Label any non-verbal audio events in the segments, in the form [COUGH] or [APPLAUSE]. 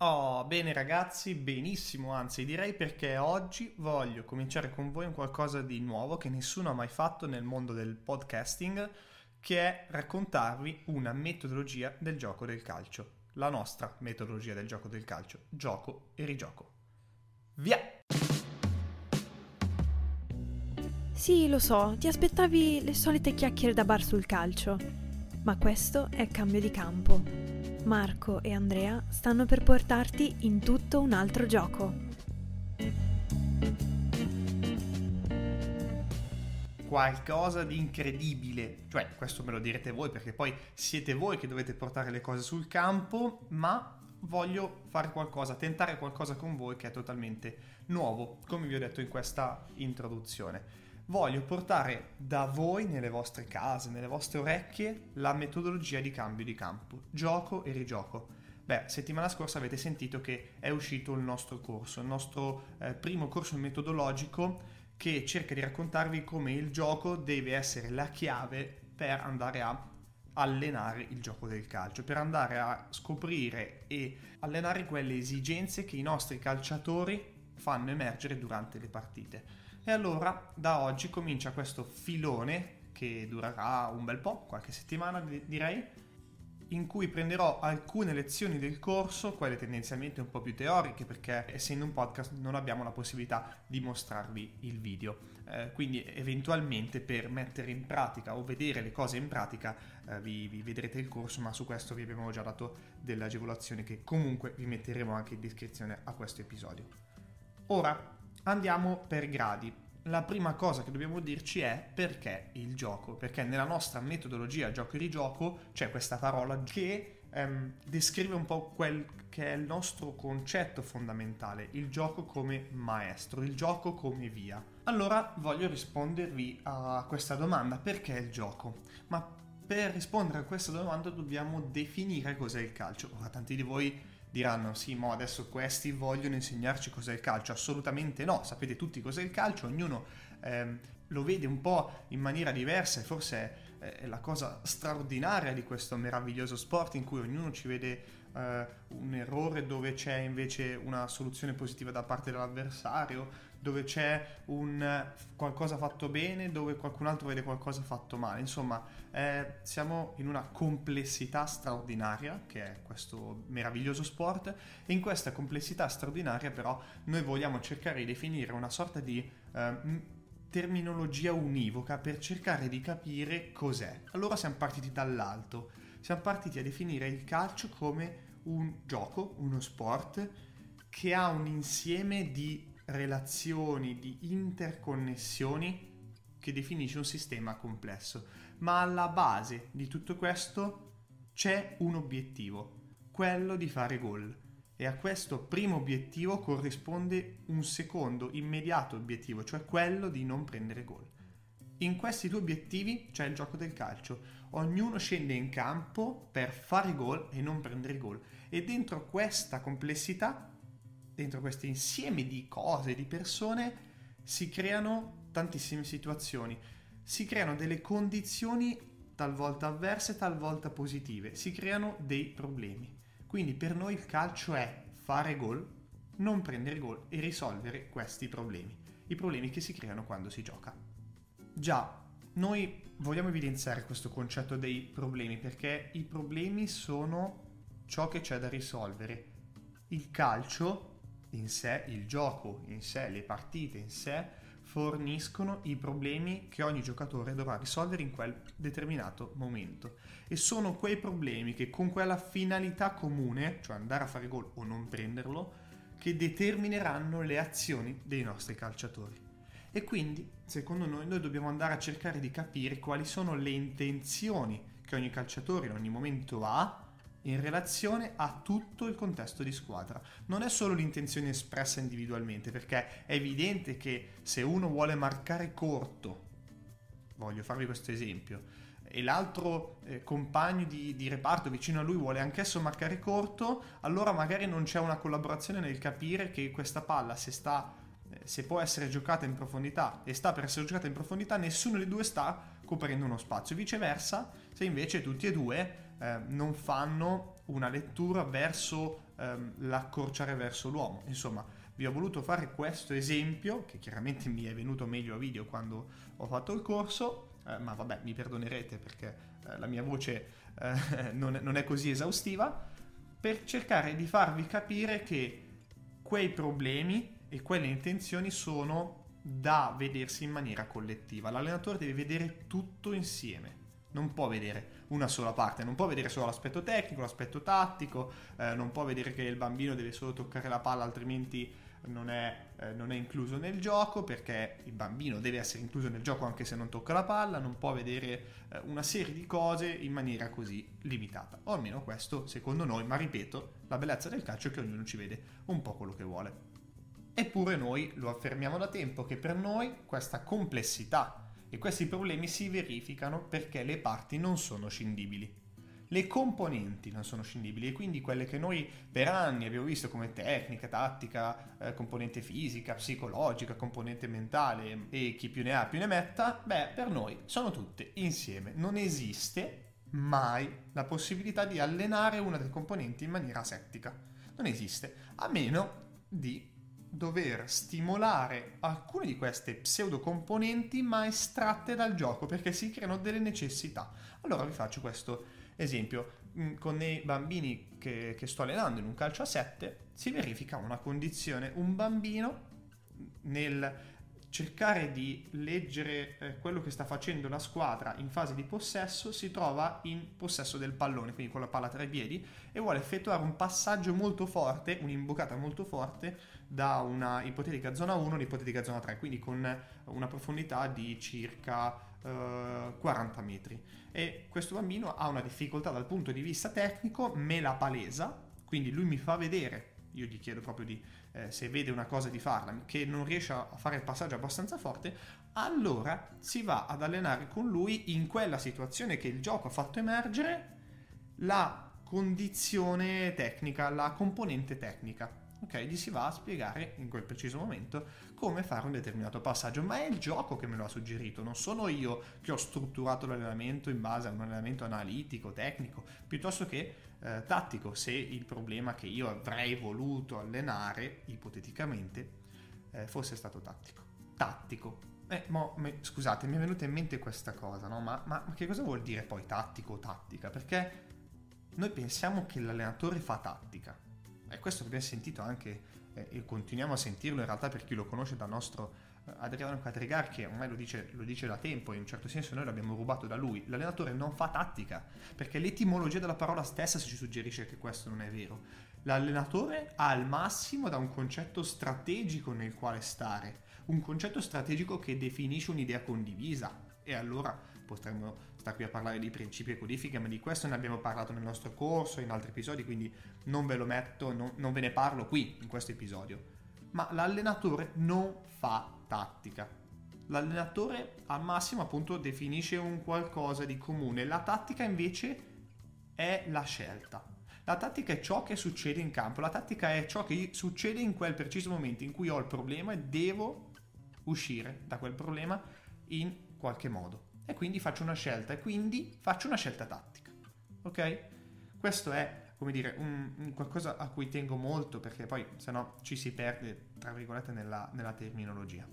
Oh, bene ragazzi, benissimo, anzi direi perché oggi voglio cominciare con voi un qualcosa di nuovo che nessuno ha mai fatto nel mondo del podcasting, che è raccontarvi una metodologia del gioco del calcio. La nostra metodologia del gioco del calcio, gioco e rigioco. Via! Sì, lo so, ti aspettavi le solite chiacchiere da bar sul calcio, ma questo è cambio di campo Marco e Andrea stanno per portarti in tutto un altro gioco. Qualcosa di incredibile, cioè questo me lo direte voi perché poi siete voi che dovete portare le cose sul campo, ma voglio fare qualcosa, tentare qualcosa con voi che è totalmente nuovo, come vi ho detto in questa introduzione voglio portare da voi nelle vostre case, nelle vostre orecchie, la metodologia di cambio di campo, gioco e rigioco. Beh, settimana scorsa avete sentito che è uscito il nostro corso, il nostro eh, primo corso metodologico che cerca di raccontarvi come il gioco deve essere la chiave per andare a allenare il gioco del calcio, per andare a scoprire e allenare quelle esigenze che i nostri calciatori fanno emergere durante le partite. E allora da oggi comincia questo filone che durerà un bel po', qualche settimana direi, in cui prenderò alcune lezioni del corso, quelle tendenzialmente un po' più teoriche, perché essendo un podcast non abbiamo la possibilità di mostrarvi il video. Eh, quindi eventualmente per mettere in pratica o vedere le cose in pratica eh, vi, vi, vedrete il corso, ma su questo vi abbiamo già dato delle agevolazioni che comunque vi metteremo anche in descrizione a questo episodio. Ora Andiamo per gradi. La prima cosa che dobbiamo dirci è perché il gioco, perché nella nostra metodologia gioco e rigioco c'è questa parola che ehm, descrive un po' quel che è il nostro concetto fondamentale, il gioco come maestro, il gioco come via. Allora voglio rispondervi a questa domanda, perché il gioco? Ma per rispondere a questa domanda dobbiamo definire cos'è il calcio. Ora tanti di voi diranno sì, ma adesso questi vogliono insegnarci cos'è il calcio. Assolutamente no, sapete tutti cos'è il calcio, ognuno ehm, lo vede un po' in maniera diversa e forse è, è, la cosa straordinaria di questo meraviglioso sport in cui ognuno ci vede eh, un errore dove c'è invece una soluzione positiva da parte dell'avversario dove c'è un qualcosa fatto bene, dove qualcun altro vede qualcosa fatto male. Insomma, eh, siamo in una complessità straordinaria, che è questo meraviglioso sport, e in questa complessità straordinaria però noi vogliamo cercare di definire una sorta di... Eh, terminologia univoca per cercare di capire cos'è. Allora siamo partiti dall'alto, siamo partiti a definire il calcio come un gioco, uno sport che ha un insieme di relazioni, di interconnessioni che definisce un sistema complesso. Ma alla base di tutto questo c'è un obiettivo, quello di fare gol. E a questo primo obiettivo corrisponde un secondo immediato obiettivo, cioè quello di non prendere gol. In questi due obiettivi c'è il gioco del calcio. Ognuno scende in campo per fare gol e non prendere gol. E dentro questa complessità dentro questo insieme di cose, di persone, si creano tantissime situazioni. Si creano delle condizioni talvolta avverse, talvolta positive. Si creano dei problemi. Quindi per noi il calcio è fare gol, non prendere gol e risolvere questi problemi. I problemi che si creano quando si gioca. Già, noi vogliamo evidenziare questo concetto dei problemi perché i problemi sono ciò che c'è da risolvere. Il calcio in sé, il gioco in sé, le partite in sé forniscono i problemi che ogni giocatore dovrà risolvere in quel determinato momento. E sono quei problemi che con quella finalità comune, cioè andare a fare gol o non prenderlo, che determineranno le azioni dei nostri calciatori. E quindi, secondo noi, noi dobbiamo andare a cercare di capire quali sono le intenzioni che ogni calciatore in ogni momento ha in relazione a tutto il contesto di squadra. Non è solo l'intenzione espressa individualmente, perché è evidente che se uno vuole marcare corto, voglio farvi questo esempio, e l'altro eh, compagno di, di, reparto vicino a lui vuole anch'esso marcare corto, allora magari non c'è una collaborazione nel capire che questa palla, se, sta, eh, se può essere giocata in profondità e sta per essere giocata in profondità, nessuno dei due sta coprendo uno spazio. Viceversa, se invece tutti e due eh, non fanno una lettura verso ehm, l'accorciare verso l'uomo. Insomma, vi ho voluto fare questo esempio, che chiaramente mi è venuto meglio a video quando ho fatto il corso, eh, ma vabbè, mi perdonerete perché eh, la mia voce eh, [LAUGHS] non, non è così esaustiva, per cercare di farvi capire che quei problemi e quelle intenzioni sono da vedersi in maniera collettiva. L'allenatore deve vedere tutto insieme, non può vedere una sola parte, non può vedere solo l'aspetto tecnico, l'aspetto tattico, eh, non può vedere che il bambino deve solo toccare la palla altrimenti non è, eh, non è, incluso nel gioco perché il bambino deve essere incluso nel gioco anche se non tocca la palla, non può vedere eh, una serie di cose in maniera così limitata. O almeno questo secondo noi, ma ripeto, la bellezza del calcio è che ognuno ci vede un po' quello che vuole. Eppure noi lo affermiamo da tempo che per noi questa complessità e questi problemi si verificano perché le parti non sono scindibili. Le componenti non sono scindibili e quindi quelle che noi per anni abbiamo visto come tecnica, tattica, eh, componente fisica, psicologica, componente mentale e chi più ne ha più ne metta, beh, per noi sono tutte insieme. Non esiste mai la possibilità di allenare una delle componenti in maniera asettica. Non esiste, a meno di dover stimolare alcune di queste pseudocomponenti ma estratte dal gioco perché si creano delle necessità. Allora vi faccio questo esempio. Mm, con i bambini che, che sto allenando in un calcio a 7 si verifica una condizione, un bambino nel cercare di leggere eh, quello che sta facendo la squadra in fase di possesso, si trova in possesso del pallone, quindi con la palla tra i piedi, e vuole effettuare un passaggio molto forte, un'imbucata molto forte, da una ipotetica zona 1 all'ipotetica zona 3, quindi con una profondità di circa eh, 40 metri. E questo bambino ha una difficoltà dal punto di vista tecnico, me la palesa, quindi lui mi fa vedere, io gli chiedo proprio di eh, se vede una cosa di farla, che non riesce a fare il passaggio abbastanza forte, allora si va ad allenare con lui in quella situazione che il gioco ha fatto emergere la condizione tecnica, la componente tecnica. Ok, gli si va a spiegare in quel preciso momento come fare un determinato passaggio, ma è il gioco che me lo ha suggerito, non sono io che ho strutturato l'allenamento in base a un allenamento analitico, tecnico, piuttosto che eh, tattico, se il problema che io avrei voluto allenare, ipoteticamente, eh, fosse stato tattico. Tattico. Eh, mo, me, scusate, mi è venuta in mente questa cosa, no? Ma, ma, ma che cosa vuol dire poi tattico o tattica? Perché noi pensiamo che l'allenatore fa tattica. E questo l'abbiamo sentito anche eh, e continuiamo a sentirlo in realtà per chi lo conosce dal nostro Adriano Catrigar che ormai lo dice, lo dice, da tempo, in un certo senso noi l'abbiamo rubato da lui, l'allenatore non fa tattica, perché l'etimologia della parola stessa ci suggerisce che questo non è vero. L'allenatore ha al massimo da un concetto strategico nel quale stare, un concetto strategico che definisce un'idea condivisa. E allora potremmo stare qui a parlare di principi e codifiche, ma di questo ne abbiamo parlato nel nostro corso, in altri episodi, quindi non ve lo metto, non, non ve ne parlo qui in questo episodio. Ma l'allenatore non fa tattica. L'allenatore al massimo appunto definisce un qualcosa di comune, la tattica invece è la scelta. La tattica è ciò che succede in campo, la tattica è ciò che succede in quel preciso momento in cui ho il problema e devo uscire da quel problema in qualche modo. E quindi faccio una scelta e quindi faccio una scelta tattica. Ok? Questo è come dire, un, un qualcosa a cui tengo molto perché poi se no ci si perde, tra virgolette, nella, nella terminologia.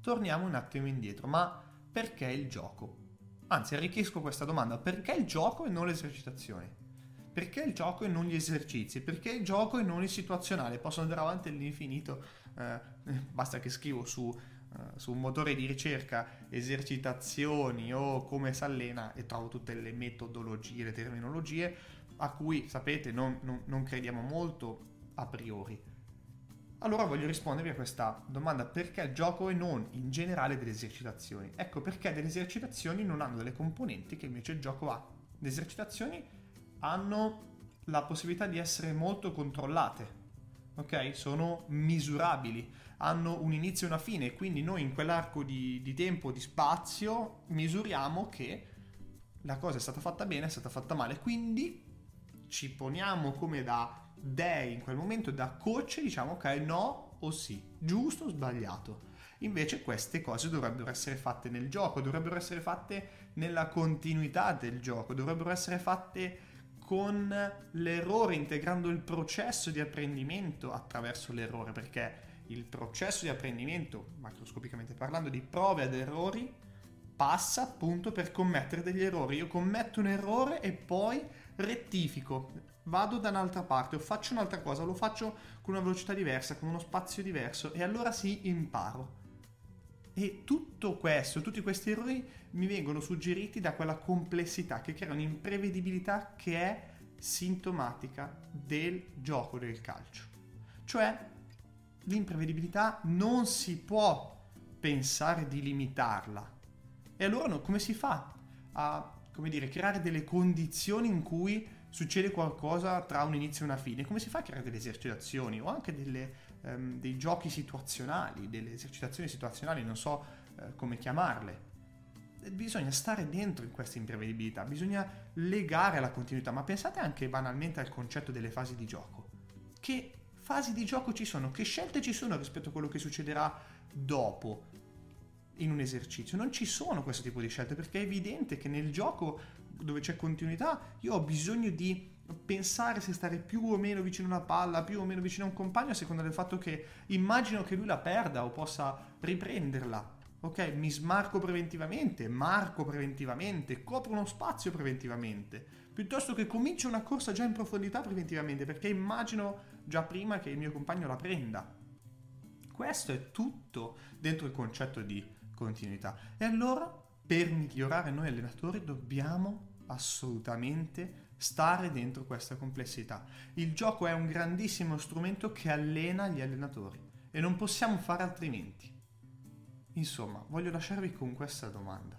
Torniamo un attimo indietro, ma perché il gioco? Anzi, arricchisco questa domanda, perché il gioco e non l'esercitazione? Perché il gioco e non gli esercizi? Perché il gioco e non il situazionale? Posso andare avanti all'infinito, eh, [LAUGHS] basta che scrivo su, su, un motore di ricerca esercitazioni o come si allena e trovo tutte le metodologie, le terminologie a cui, sapete, non, non, non crediamo molto a priori. Allora voglio rispondervi a questa domanda perché il gioco e non in generale delle esercitazioni. Ecco perché delle esercitazioni non hanno delle componenti che invece il gioco ha. Le esercitazioni hanno la possibilità di essere molto controllate, ok? Sono misurabili, hanno un inizio e una fine, quindi noi in quell'arco di, di tempo, di spazio, misuriamo che la cosa è stata fatta bene, è stata fatta male, quindi ci poniamo come da dei in quel momento, da coach, diciamo ok, no o sì, giusto o sbagliato. Invece queste cose dovrebbero essere fatte nel gioco, dovrebbero essere fatte nella continuità del gioco, dovrebbero essere fatte con l'errore, integrando il processo di apprendimento attraverso l'errore, perché il processo di apprendimento, macroscopicamente parlando, di prove ed errori, passa appunto per commettere degli errori. Io commetto un errore e poi rettifico, vado da un'altra parte o faccio un'altra cosa, lo faccio con una velocità diversa, con uno spazio diverso e allora sì imparo. E tutto questo, tutti questi errori mi vengono suggeriti da quella complessità che crea un'imprevedibilità che è sintomatica del gioco del calcio. Cioè l'imprevedibilità non si può pensare di limitarla. E allora no, come si fa a come dire, creare delle condizioni in cui succede qualcosa tra un inizio e una fine? Come si fa a creare delle esercitazioni o anche delle, um, dei giochi situazionali, delle esercitazioni situazionali, non so uh, come chiamarle? Bisogna stare dentro in questa imprevedibilità, bisogna legare la continuità, ma pensate anche banalmente al concetto delle fasi di gioco. Che fasi di gioco ci sono, che scelte ci sono rispetto a quello che succederà dopo in un esercizio. Non ci sono questo tipo di scelte perché è evidente che nel gioco dove c'è continuità io ho bisogno di pensare se stare più o meno vicino a una palla, più o meno vicino a un compagno a seconda del fatto che immagino che lui la perda o possa riprenderla. Ok, mi smarco preventivamente, marco preventivamente, copro uno spazio preventivamente, piuttosto che comincio una corsa già in profondità preventivamente perché immagino già prima che il mio compagno la prenda. Questo è tutto dentro il concetto di continuità. E allora, per migliorare noi allenatori, dobbiamo assolutamente stare dentro questa complessità. Il gioco è un grandissimo strumento che allena gli allenatori e non possiamo fare altrimenti. Insomma, voglio lasciarvi con questa domanda.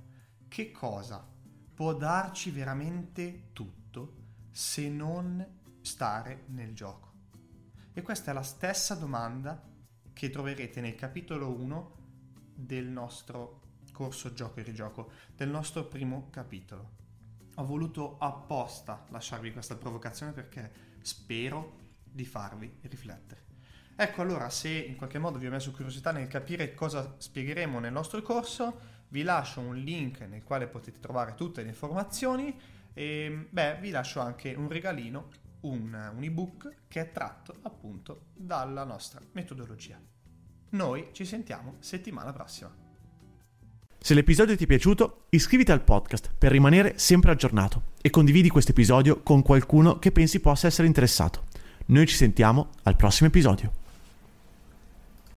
Che cosa può darci veramente tutto se non stare nel gioco? E questa è la stessa domanda che troverete nel capitolo 1 del nostro corso Gioco e Rigioco, del nostro primo capitolo. Ho voluto apposta lasciarvi questa provocazione perché spero di farvi riflettere. Ecco allora, se in qualche modo vi ho messo curiosità nel capire cosa spiegheremo nel nostro corso, vi lascio un link nel quale potete trovare tutte le informazioni e beh, vi lascio anche un regalino un, un ebook che è tratto appunto dalla nostra metodologia. Noi ci sentiamo settimana prossima. Se l'episodio ti è piaciuto, iscriviti al podcast per rimanere sempre aggiornato e condividi questo episodio con qualcuno che pensi possa essere interessato. Noi ci sentiamo al prossimo episodio.